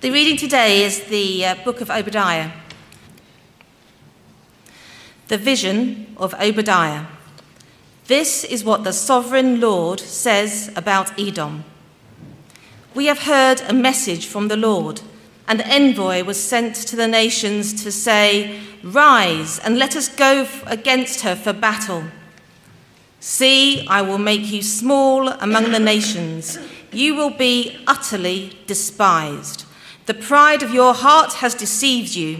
The reading today is the uh, book of Obadiah. The vision of Obadiah. This is what the sovereign Lord says about Edom. We have heard a message from the Lord. and An envoy was sent to the nations to say, Rise and let us go against her for battle. See, I will make you small among the nations. You will be utterly despised. The pride of your heart has deceived you.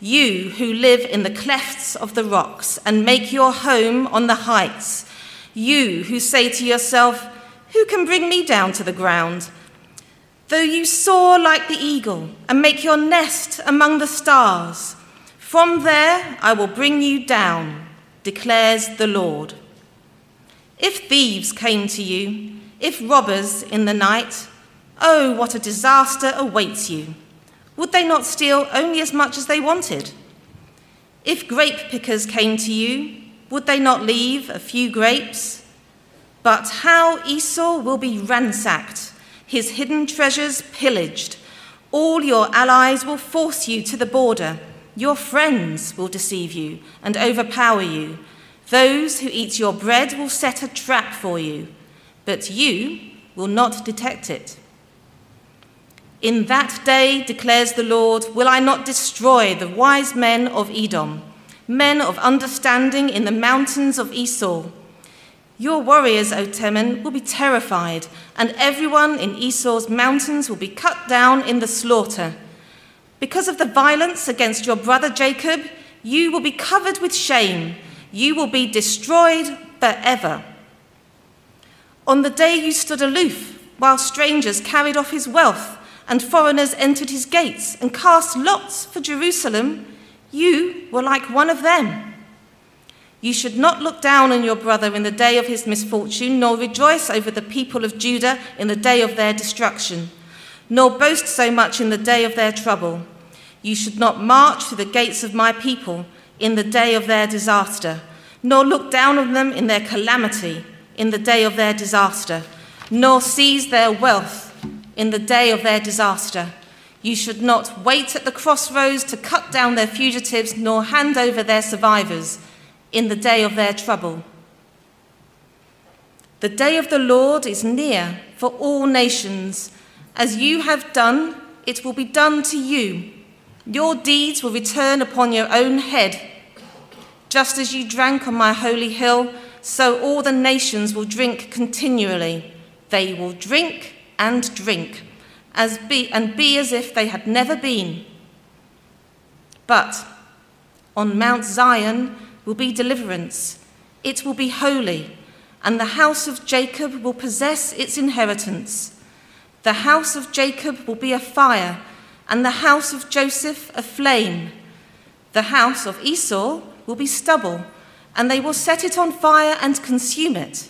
You who live in the clefts of the rocks and make your home on the heights. You who say to yourself, Who can bring me down to the ground? Though you soar like the eagle and make your nest among the stars, from there I will bring you down, declares the Lord. If thieves came to you, if robbers in the night, oh, what a disaster awaits you. Would they not steal only as much as they wanted? If grape pickers came to you, would they not leave a few grapes? But how Esau will be ransacked his hidden treasures pillaged. All your allies will force you to the border. Your friends will deceive you and overpower you. Those who eat your bread will set a trap for you, but you will not detect it. In that day, declares the Lord, will I not destroy the wise men of Edom, men of understanding in the mountains of Esau your warriors, O Teman, will be terrified, and everyone in Esau's mountains will be cut down in the slaughter. Because of the violence against your brother Jacob, you will be covered with shame. You will be destroyed forever. On the day you stood aloof, while strangers carried off his wealth and foreigners entered his gates and cast lots for Jerusalem, you were like one of them. You should not look down on your brother in the day of his misfortune, nor rejoice over the people of Judah in the day of their destruction, nor boast so much in the day of their trouble. You should not march through the gates of my people in the day of their disaster, nor look down on them in their calamity in the day of their disaster, nor seize their wealth in the day of their disaster. You should not wait at the crossroads to cut down their fugitives, nor hand over their survivors in the day of their trouble. The day of the Lord is near for all nations. As you have done, it will be done to you. Your deeds will return upon your own head. Just as you drank on my holy hill, so all the nations will drink continually. They will drink and drink, as be, and be as if they had never been. But on Mount Zion, will be deliverance. It will be holy, and the house of Jacob will possess its inheritance. The house of Jacob will be a fire, and the house of Joseph a flame. The house of Esau will be stubble, and they will set it on fire and consume it.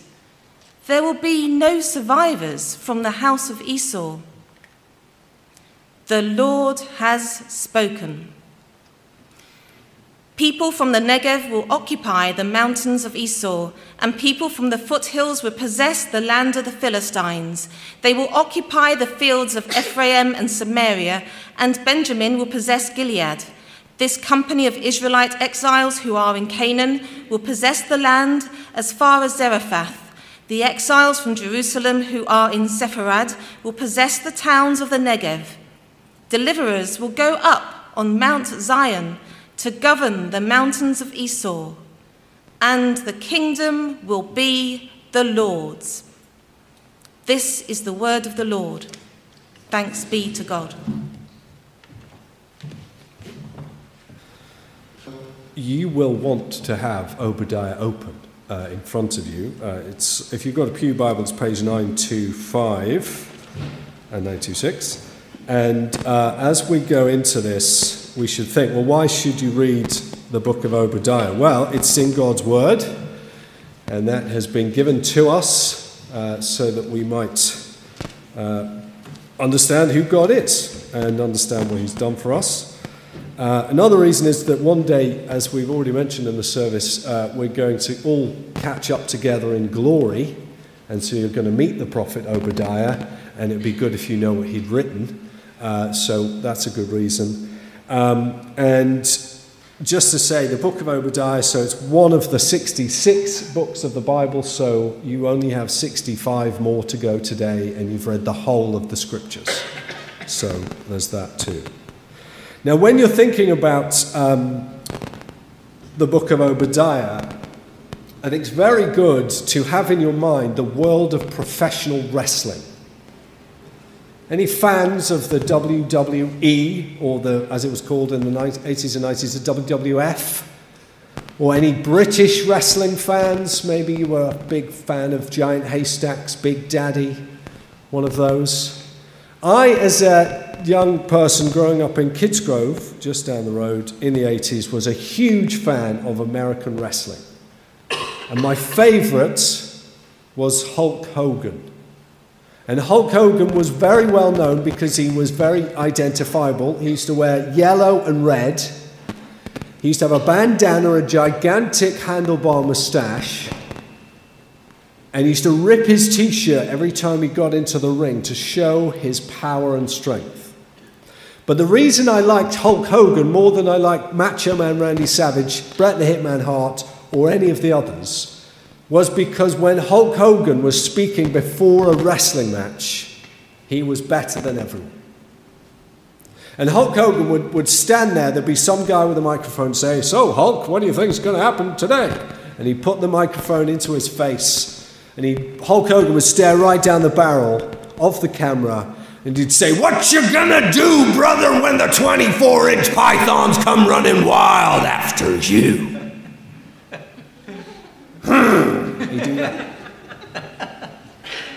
There will be no survivors from the house of Esau. The Lord has spoken. People from the Negev will occupy the mountains of Esau, and people from the foothills will possess the land of the Philistines. They will occupy the fields of Ephraim and Samaria, and Benjamin will possess Gilead. This company of Israelite exiles who are in Canaan will possess the land as far as Zarephath. The exiles from Jerusalem who are in Sepharad will possess the towns of the Negev. Deliverers will go up on Mount Zion to govern the mountains of Esau, and the kingdom will be the Lord's. This is the word of the Lord. Thanks be to God. You will want to have Obadiah open uh, in front of you. Uh, it's, if you've got a Pew Bible, it's page 925 and 926. And uh, as we go into this, we should think, well, why should you read the book of Obadiah? Well, it's in God's Word, and that has been given to us uh, so that we might uh, understand who God is and understand what He's done for us. Uh, another reason is that one day, as we've already mentioned in the service, uh, we're going to all catch up together in glory. And so you're going to meet the prophet Obadiah, and it'd be good if you know what he'd written. Uh, so that's a good reason. Um, and just to say, the book of Obadiah, so it's one of the 66 books of the Bible, so you only have 65 more to go today, and you've read the whole of the scriptures. So there's that too. Now, when you're thinking about um, the book of Obadiah, I think it's very good to have in your mind the world of professional wrestling. Any fans of the WWE, or the, as it was called in the 80s and 90s, the WWF? Or any British wrestling fans? Maybe you were a big fan of Giant Haystacks, Big Daddy, one of those. I, as a young person growing up in Kidsgrove, just down the road in the 80s, was a huge fan of American wrestling. And my favourite was Hulk Hogan. And Hulk Hogan was very well known because he was very identifiable. He used to wear yellow and red. He used to have a bandana, a gigantic handlebar moustache. And he used to rip his t shirt every time he got into the ring to show his power and strength. But the reason I liked Hulk Hogan more than I liked Macho Man Randy Savage, Bret the Hitman Hart, or any of the others was because when Hulk Hogan was speaking before a wrestling match, he was better than everyone. And Hulk Hogan would, would stand there, there'd be some guy with a microphone say, So, Hulk, what do you think is going to happen today? And he'd put the microphone into his face, and he, Hulk Hogan would stare right down the barrel of the camera, and he'd say, What you gonna do, brother, when the 24 inch pythons come running wild after you? Hmm. That.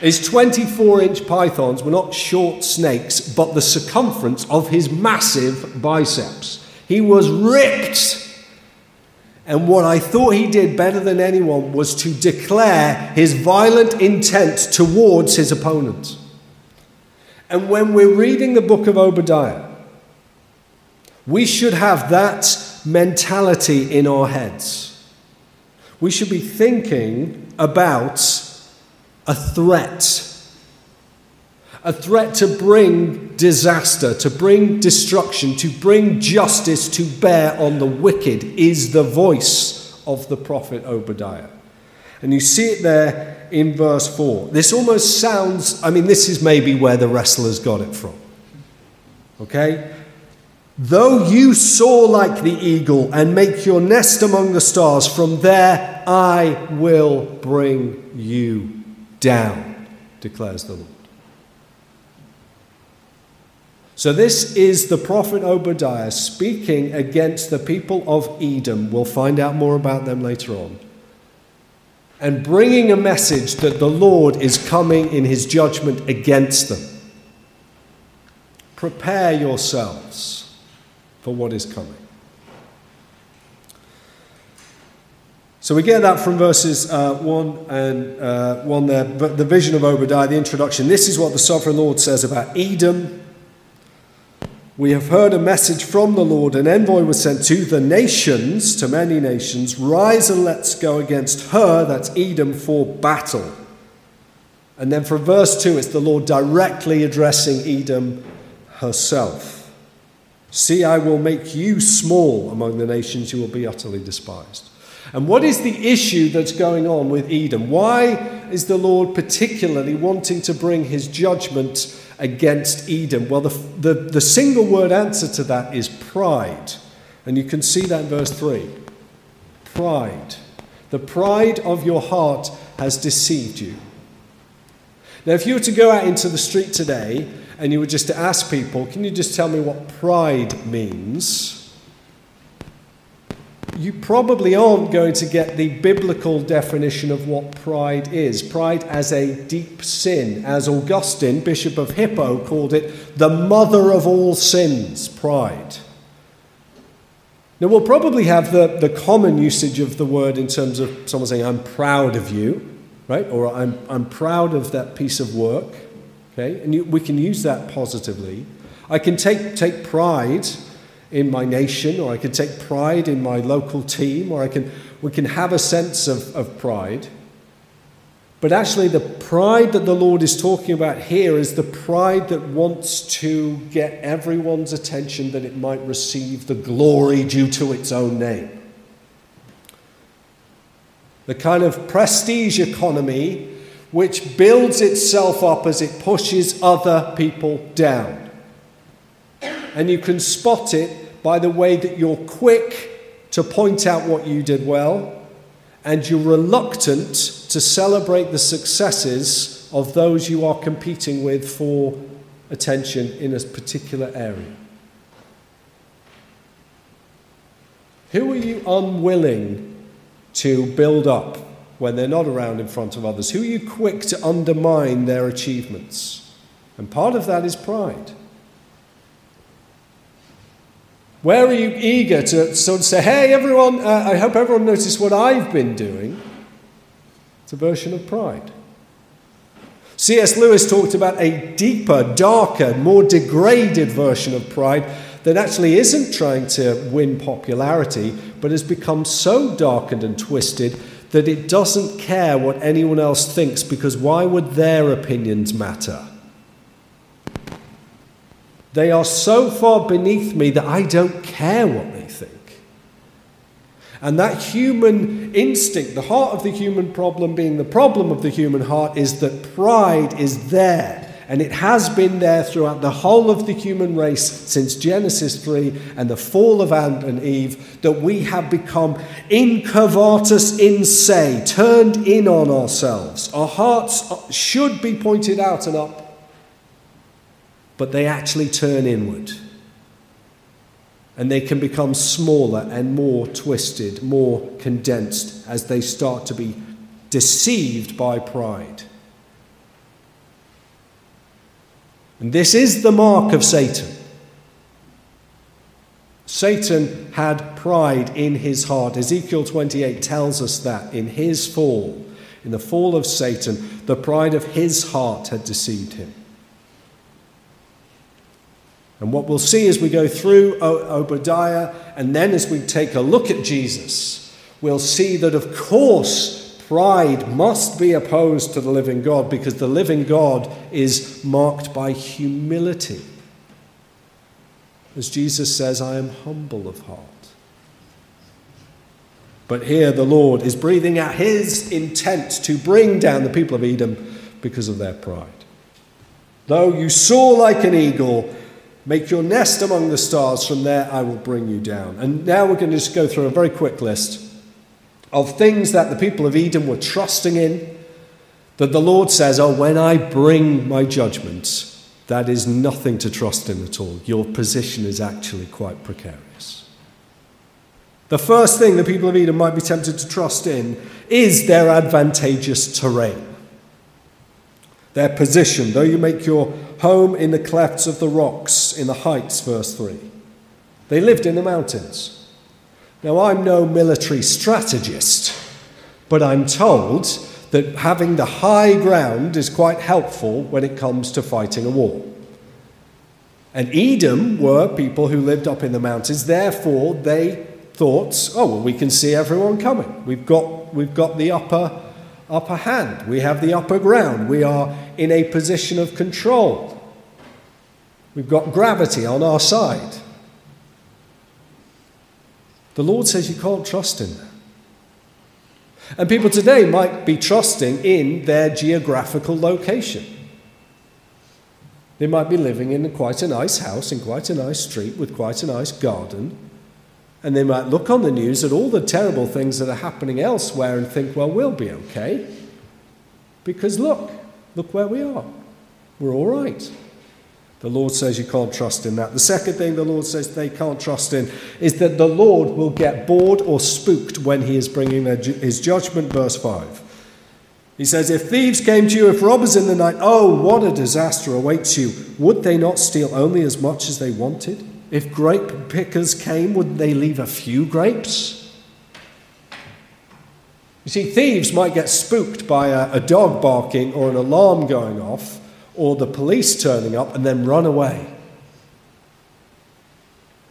His 24 inch pythons were not short snakes, but the circumference of his massive biceps. He was ripped. And what I thought he did better than anyone was to declare his violent intent towards his opponent. And when we're reading the book of Obadiah, we should have that mentality in our heads. We should be thinking about a threat. A threat to bring disaster, to bring destruction, to bring justice to bear on the wicked is the voice of the prophet Obadiah. And you see it there in verse 4. This almost sounds, I mean, this is maybe where the wrestlers got it from. Okay? Though you soar like the eagle and make your nest among the stars, from there I will bring you down, declares the Lord. So, this is the prophet Obadiah speaking against the people of Edom. We'll find out more about them later on. And bringing a message that the Lord is coming in his judgment against them. Prepare yourselves for what is coming. So we get that from verses uh, 1 and uh, 1 there, but the vision of Obadiah, the introduction. This is what the sovereign Lord says about Edom. We have heard a message from the Lord. An envoy was sent to the nations, to many nations. Rise and let's go against her, that's Edom, for battle. And then from verse 2, it's the Lord directly addressing Edom herself. See, I will make you small among the nations, you will be utterly despised. And what is the issue that's going on with Edom? Why is the Lord particularly wanting to bring his judgment against Edom? Well, the, the, the single word answer to that is pride. And you can see that in verse 3. Pride. The pride of your heart has deceived you. Now, if you were to go out into the street today and you were just to ask people, can you just tell me what pride means? You probably aren't going to get the biblical definition of what pride is. Pride as a deep sin, as Augustine, Bishop of Hippo, called it the mother of all sins, pride. Now, we'll probably have the, the common usage of the word in terms of someone saying, I'm proud of you, right? Or I'm, I'm proud of that piece of work. Okay? And you, we can use that positively. I can take, take pride in my nation, or I can take pride in my local team, or I can, we can have a sense of, of pride. But actually, the pride that the Lord is talking about here is the pride that wants to get everyone's attention that it might receive the glory due to its own name. The kind of prestige economy which builds itself up as it pushes other people down. And you can spot it by the way that you're quick to point out what you did well and you're reluctant to celebrate the successes of those you are competing with for attention in a particular area. Who are you unwilling to build up when they're not around in front of others? Who are you quick to undermine their achievements? And part of that is pride. Where are you eager to sort of say, hey, everyone, uh, I hope everyone noticed what I've been doing? It's a version of pride. C.S. Lewis talked about a deeper, darker, more degraded version of pride that actually isn't trying to win popularity, but has become so darkened and twisted that it doesn't care what anyone else thinks because why would their opinions matter? They are so far beneath me that I don't care what they think. And that human instinct, the heart of the human problem being the problem of the human heart, is that pride is there. And it has been there throughout the whole of the human race since Genesis 3 and the fall of Adam and Eve that we have become incurvatus in se, turned in on ourselves. Our hearts should be pointed out and up but they actually turn inward. And they can become smaller and more twisted, more condensed as they start to be deceived by pride. And this is the mark of Satan. Satan had pride in his heart. Ezekiel 28 tells us that in his fall, in the fall of Satan, the pride of his heart had deceived him. And what we'll see as we go through Obadiah, and then as we take a look at Jesus, we'll see that, of course, pride must be opposed to the living God because the living God is marked by humility. As Jesus says, I am humble of heart. But here the Lord is breathing out his intent to bring down the people of Edom because of their pride. Though you soar like an eagle, Make your nest among the stars, from there I will bring you down. And now we're going to just go through a very quick list of things that the people of Edom were trusting in. That the Lord says, Oh, when I bring my judgment, that is nothing to trust in at all. Your position is actually quite precarious. The first thing the people of Edom might be tempted to trust in is their advantageous terrain. Their position, though you make your home in the clefts of the rocks, in the heights, verse 3. They lived in the mountains. Now, I'm no military strategist, but I'm told that having the high ground is quite helpful when it comes to fighting a war. And Edom were people who lived up in the mountains, therefore, they thought, oh, well, we can see everyone coming. We've got, we've got the upper, upper hand, we have the upper ground, we are in a position of control. We've got gravity on our side. The Lord says you can't trust Him. And people today might be trusting in their geographical location. They might be living in quite a nice house in quite a nice street with quite a nice garden. And they might look on the news at all the terrible things that are happening elsewhere and think, well, we'll be okay. Because look, look where we are. We're all right. The Lord says you can't trust in that. The second thing the Lord says they can't trust in is that the Lord will get bored or spooked when he is bringing his judgment. Verse 5. He says, If thieves came to you, if robbers in the night, oh, what a disaster awaits you. Would they not steal only as much as they wanted? If grape pickers came, would they leave a few grapes? You see, thieves might get spooked by a, a dog barking or an alarm going off or the police turning up and then run away.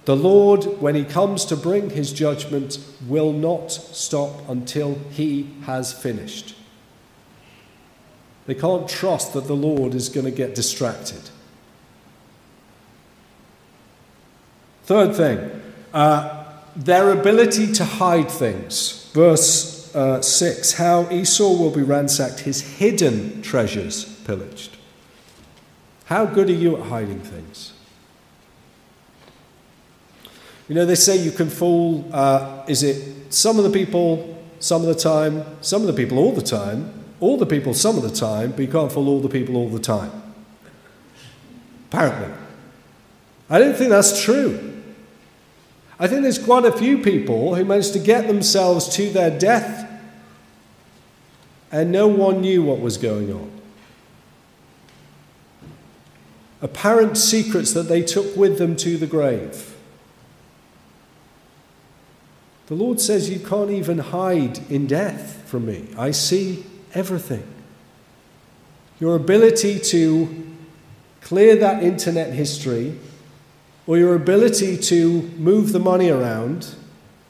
The Lord, when He comes to bring His judgment, will not stop until He has finished. They can't trust that the Lord is going to get distracted. Third thing, uh, their ability to hide things. Verse uh, 6 How Esau will be ransacked, his hidden treasures pillaged. How good are you at hiding things? You know, they say you can fool, uh, is it some of the people some of the time, some of the people all the time, all the people some of the time, but you can't fool all the people all the time. Apparently. I don't think that's true. I think there's quite a few people who managed to get themselves to their death and no one knew what was going on. Apparent secrets that they took with them to the grave. The Lord says, You can't even hide in death from me. I see everything. Your ability to clear that internet history or your ability to move the money around,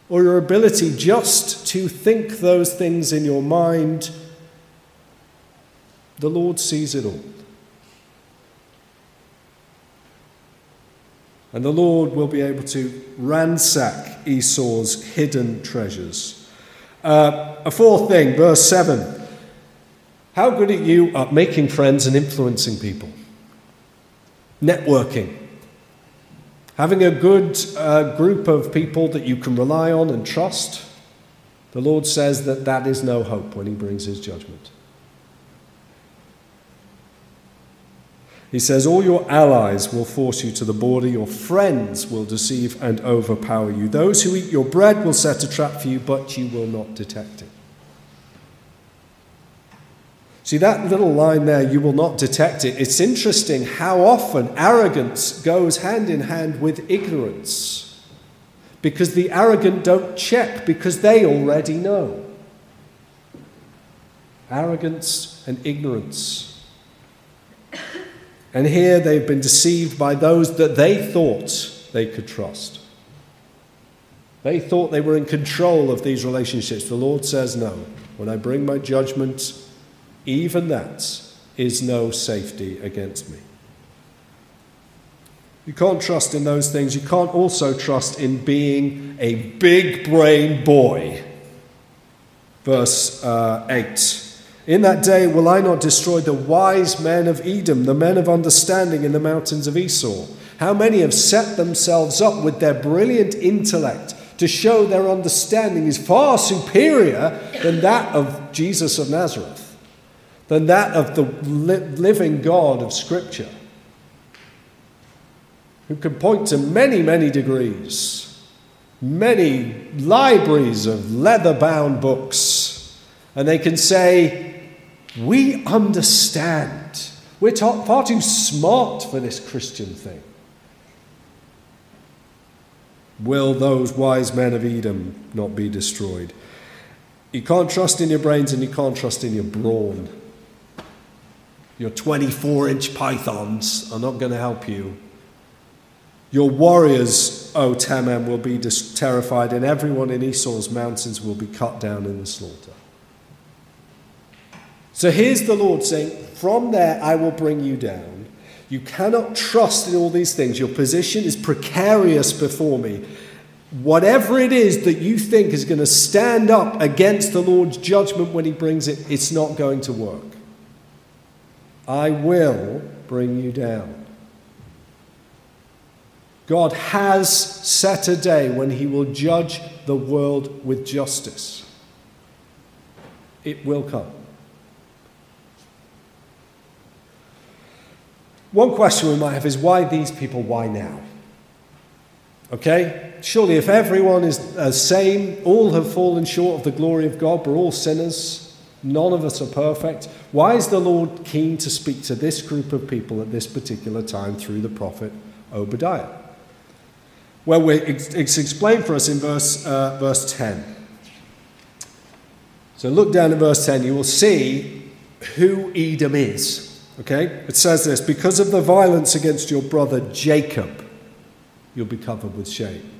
or your ability just to think those things in your mind, the Lord sees it all. And the Lord will be able to ransack Esau's hidden treasures. Uh, a fourth thing, verse 7. How good are you at making friends and influencing people? Networking. Having a good uh, group of people that you can rely on and trust, the Lord says that that is no hope when He brings His judgment. He says, All your allies will force you to the border, your friends will deceive and overpower you. Those who eat your bread will set a trap for you, but you will not detect it. See, that little line there, you will not detect it. It's interesting how often arrogance goes hand in hand with ignorance. Because the arrogant don't check because they already know. Arrogance and ignorance. And here they've been deceived by those that they thought they could trust. They thought they were in control of these relationships. The Lord says, No. When I bring my judgment, even that is no safety against me. You can't trust in those things. You can't also trust in being a big brain boy. Verse uh, 8 In that day will I not destroy the wise men of Edom, the men of understanding in the mountains of Esau? How many have set themselves up with their brilliant intellect to show their understanding is far superior than that of Jesus of Nazareth? Than that of the living God of Scripture, who can point to many, many degrees, many libraries of leather bound books, and they can say, We understand. We're far too smart for this Christian thing. Will those wise men of Edom not be destroyed? You can't trust in your brains and you can't trust in your brawn. Your 24 inch pythons are not going to help you. Your warriors, O Teman, will be dis- terrified, and everyone in Esau's mountains will be cut down in the slaughter. So here's the Lord saying, From there I will bring you down. You cannot trust in all these things. Your position is precarious before me. Whatever it is that you think is going to stand up against the Lord's judgment when he brings it, it's not going to work. I will bring you down. God has set a day when he will judge the world with justice. It will come. One question we might have is why these people? Why now? Okay? Surely, if everyone is the same, all have fallen short of the glory of God, we're all sinners. None of us are perfect. Why is the Lord keen to speak to this group of people at this particular time through the prophet Obadiah? Well, it's explained for us in verse, uh, verse 10. So look down at verse 10, you will see who Edom is. Okay? It says this because of the violence against your brother Jacob, you'll be covered with shame.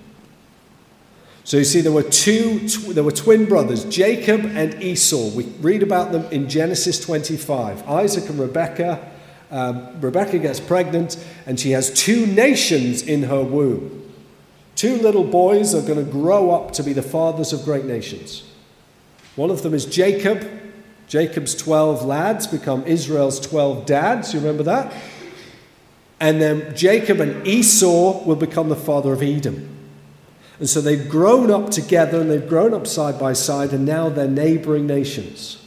So you see, there were two, tw- there were twin brothers, Jacob and Esau. We read about them in Genesis 25. Isaac and Rebekah. Um, Rebekah gets pregnant, and she has two nations in her womb. Two little boys are going to grow up to be the fathers of great nations. One of them is Jacob. Jacob's 12 lads become Israel's 12 dads. You remember that? And then Jacob and Esau will become the father of Edom. And so they've grown up together and they've grown up side by side, and now they're neighboring nations.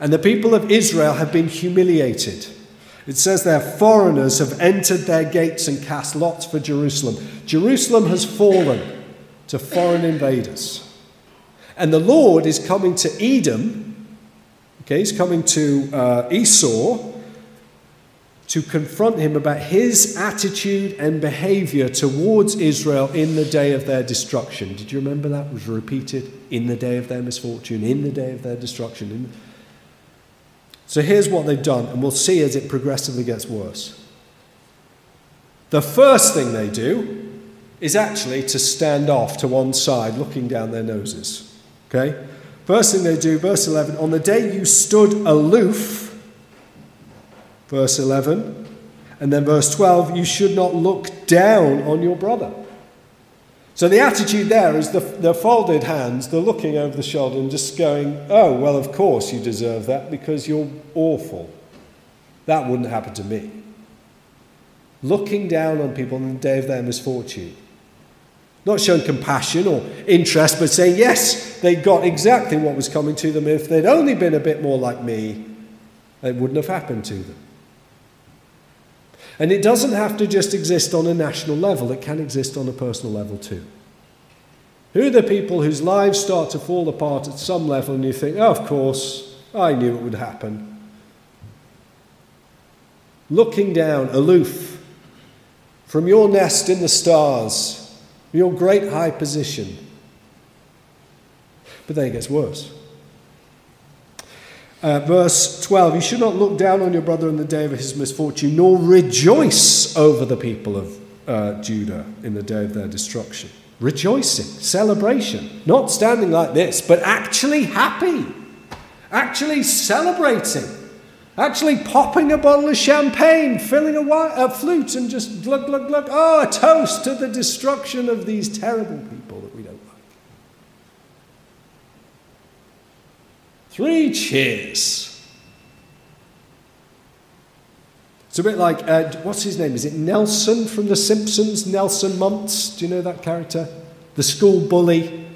And the people of Israel have been humiliated. It says their foreigners have entered their gates and cast lots for Jerusalem. Jerusalem has fallen to foreign invaders. And the Lord is coming to Edom, okay, he's coming to uh, Esau to confront him about his attitude and behavior towards Israel in the day of their destruction. Did you remember that? It was repeated in the day of their misfortune, in the day of their destruction. So here's what they've done, and we'll see as it progressively gets worse. The first thing they do is actually to stand off to one side, looking down their noses. Okay? First thing they do, verse 11, on the day you stood aloof, verse 11, and then verse 12, you should not look down on your brother. So the attitude there is the, the folded hands, the looking over the shoulder and just going, oh, well, of course you deserve that because you're awful. That wouldn't happen to me. Looking down on people on the day of their misfortune. Not showing compassion or interest, but saying, yes, they got exactly what was coming to them. If they'd only been a bit more like me, it wouldn't have happened to them. And it doesn't have to just exist on a national level, it can exist on a personal level too. Who are the people whose lives start to fall apart at some level and you think, oh, of course, I knew it would happen? Looking down, aloof, from your nest in the stars, your great high position. But then it gets worse. Uh, verse 12 You should not look down on your brother in the day of his misfortune, nor rejoice over the people of uh, Judah in the day of their destruction. Rejoicing, celebration, not standing like this, but actually happy, actually celebrating, actually popping a bottle of champagne, filling a, a flute, and just glug, glug, glug. Oh, a toast to the destruction of these terrible people that we don't like. Three cheers. It's a bit like, uh, what's his name? Is it Nelson from The Simpsons? Nelson Muntz? Do you know that character? The school bully.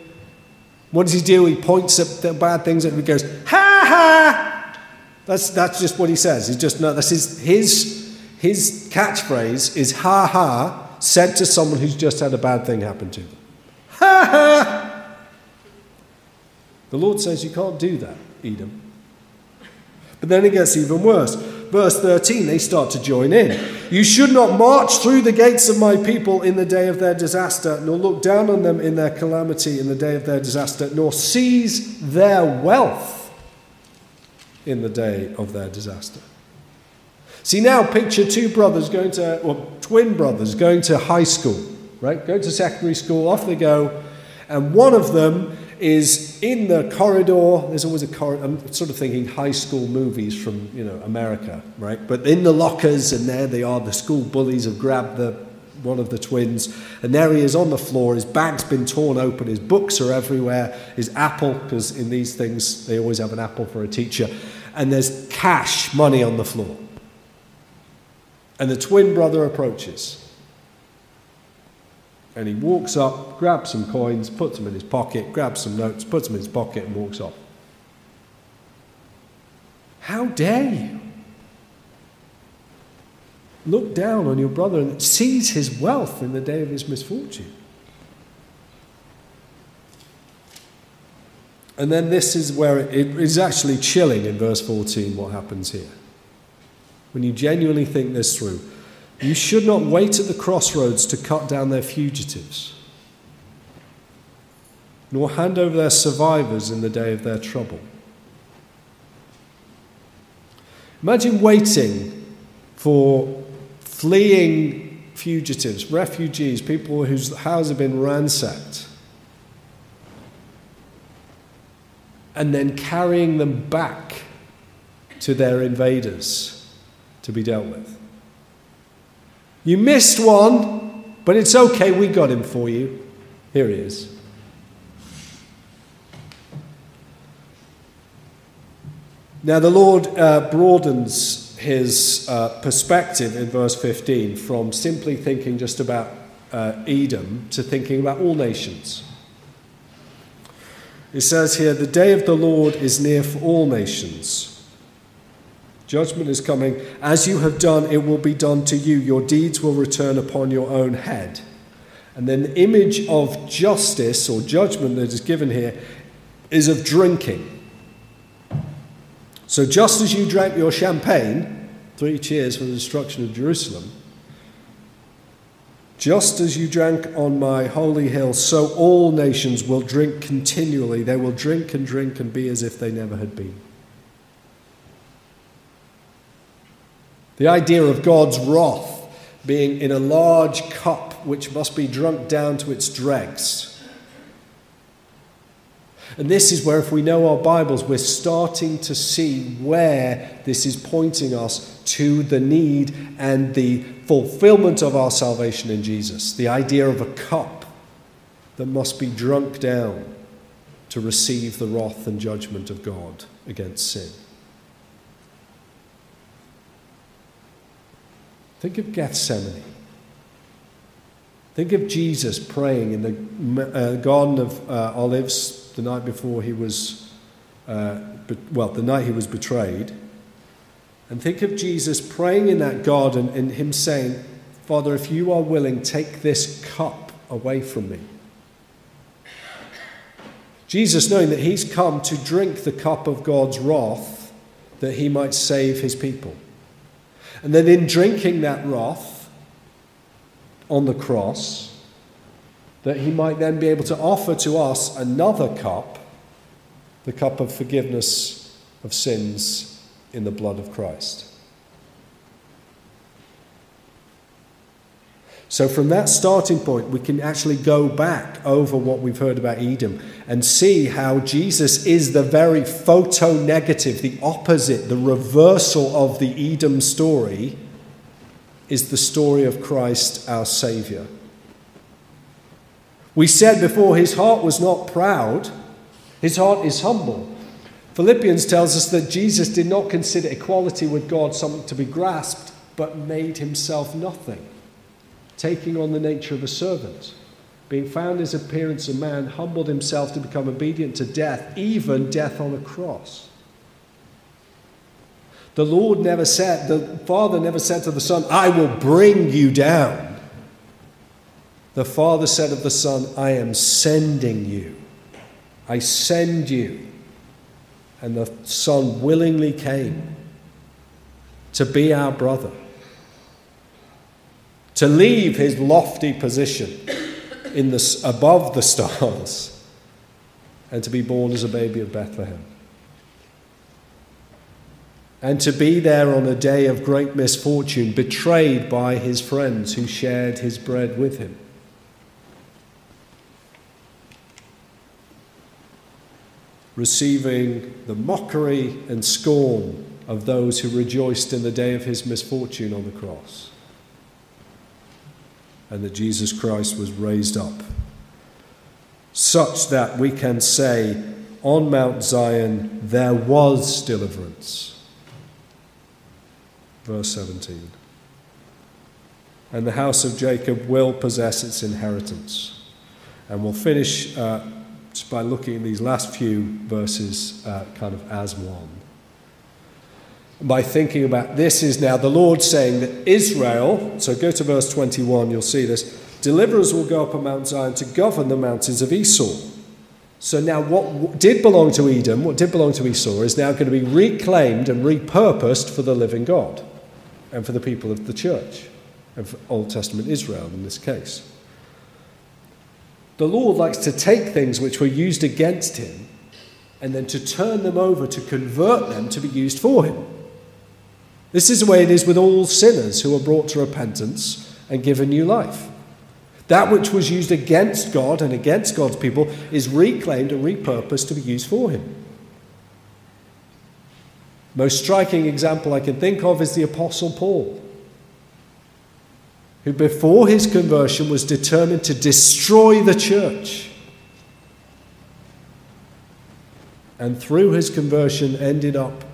What does he do? He points at the bad things and he goes, ha ha! That's, that's just what he says. He's just, no, that's his, his, his catchphrase is ha ha, said to someone who's just had a bad thing happen to them. Ha ha! The Lord says you can't do that. Edom. But then it gets even worse. Verse 13, they start to join in. You should not march through the gates of my people in the day of their disaster, nor look down on them in their calamity in the day of their disaster, nor seize their wealth in the day of their disaster. See, now picture two brothers going to, or twin brothers going to high school, right? Going to secondary school, off they go, and one of them is in the corridor. There's always a corridor. I'm sort of thinking high school movies from you know America, right? But in the lockers, and there they are. The school bullies have grabbed the one of the twins, and there he is on the floor. His bag's been torn open. His books are everywhere. His apple, because in these things they always have an apple for a teacher, and there's cash money on the floor. And the twin brother approaches. And he walks up, grabs some coins, puts them in his pocket, grabs some notes, puts them in his pocket, and walks off. How dare you? Look down on your brother and seize his wealth in the day of his misfortune. And then this is where it is actually chilling in verse 14 what happens here. When you genuinely think this through. You should not wait at the crossroads to cut down their fugitives, nor hand over their survivors in the day of their trouble. Imagine waiting for fleeing fugitives, refugees, people whose houses have been ransacked, and then carrying them back to their invaders to be dealt with. You missed one, but it's okay, we got him for you. Here he is. Now, the Lord uh, broadens his uh, perspective in verse 15 from simply thinking just about uh, Edom to thinking about all nations. It says here, The day of the Lord is near for all nations. Judgment is coming. As you have done, it will be done to you. Your deeds will return upon your own head. And then the image of justice or judgment that is given here is of drinking. So just as you drank your champagne, three cheers for the destruction of Jerusalem, just as you drank on my holy hill, so all nations will drink continually. They will drink and drink and be as if they never had been. The idea of God's wrath being in a large cup which must be drunk down to its dregs. And this is where, if we know our Bibles, we're starting to see where this is pointing us to the need and the fulfillment of our salvation in Jesus. The idea of a cup that must be drunk down to receive the wrath and judgment of God against sin. Think of Gethsemane. Think of Jesus praying in the uh, Garden of uh, Olives the night before he was, uh, be- well, the night he was betrayed. And think of Jesus praying in that garden and him saying, Father, if you are willing, take this cup away from me. Jesus, knowing that he's come to drink the cup of God's wrath, that he might save his people. And then in drinking that wrath on the cross, that he might then be able to offer to us another cup, the cup of forgiveness of sins in the blood of Christ. So, from that starting point, we can actually go back over what we've heard about Edom and see how Jesus is the very photo negative, the opposite, the reversal of the Edom story, is the story of Christ our Saviour. We said before, his heart was not proud, his heart is humble. Philippians tells us that Jesus did not consider equality with God something to be grasped, but made himself nothing taking on the nature of a servant. Being found his appearance a man, humbled himself to become obedient to death, even death on a cross. The Lord never said, the Father never said to the Son, I will bring you down. The Father said of the Son, I am sending you. I send you. And the Son willingly came to be our brother to leave his lofty position in the, above the stars and to be born as a baby of Bethlehem. And to be there on a day of great misfortune, betrayed by his friends who shared his bread with him. Receiving the mockery and scorn of those who rejoiced in the day of his misfortune on the cross and that Jesus Christ was raised up, such that we can say, on Mount Zion there was deliverance. Verse 17. And the house of Jacob will possess its inheritance. And we'll finish uh, by looking at these last few verses uh, kind of as one by thinking about this is now the Lord saying that Israel, so go to verse 21, you'll see this, deliverers will go up on Mount Zion to govern the mountains of Esau. So now what did belong to Edom, what did belong to Esau, is now going to be reclaimed and repurposed for the living God and for the people of the church, and for Old Testament Israel in this case. The Lord likes to take things which were used against him and then to turn them over to convert them to be used for him. This is the way it is with all sinners who are brought to repentance and given new life. That which was used against God and against God's people is reclaimed and repurposed to be used for Him. Most striking example I can think of is the Apostle Paul, who before his conversion was determined to destroy the church. And through his conversion, ended up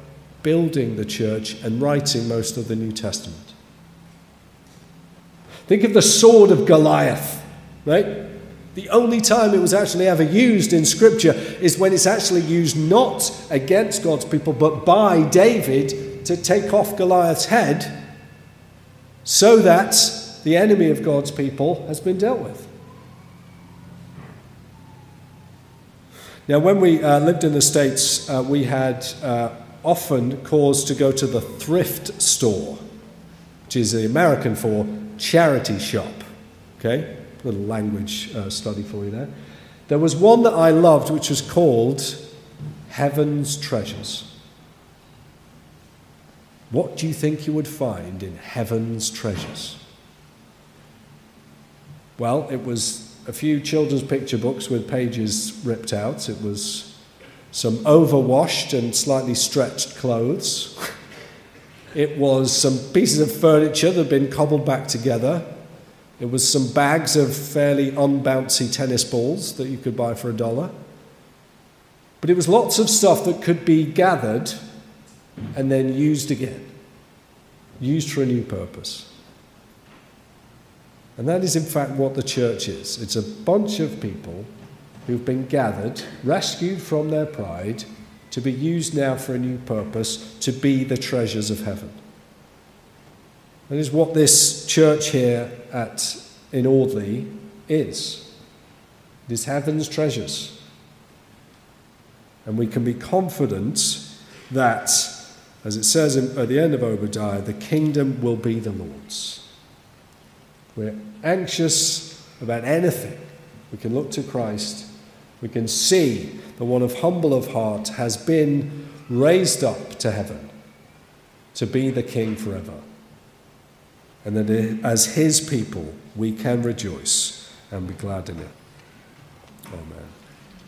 building the church and writing most of the New Testament. Think of the sword of Goliath, right? The only time it was actually ever used in Scripture is when it's actually used not against God's people, but by David to take off Goliath's head so that the enemy of God's people has been dealt with. Now, when we uh, lived in the States, uh, we had uh, often caused to go to the thrift store, which is the American for charity shop. Okay? little language uh, study for you there. There was one that I loved which was called Heaven's Treasures. What do you think you would find in Heaven's Treasures? Well, it was a few children's picture books with pages ripped out. It was some overwashed and slightly stretched clothes. It was some pieces of furniture that had been cobbled back together. It was some bags of fairly unbouncy tennis balls that you could buy for a dollar. But it was lots of stuff that could be gathered and then used again, used for a new purpose. And that is, in fact, what the church is it's a bunch of people who've been gathered, rescued from their pride, to be used now for a new purpose, to be the treasures of heaven. That is what this church here at, in Audley is. It is heaven's treasures. And we can be confident that, as it says in, at the end of Obadiah, the kingdom will be the Lord's. We're anxious about anything. We can look to Christ. We can see the one of humble of heart has been raised up to heaven to be the king forever and that as His people we can rejoice and be glad in it. Amen.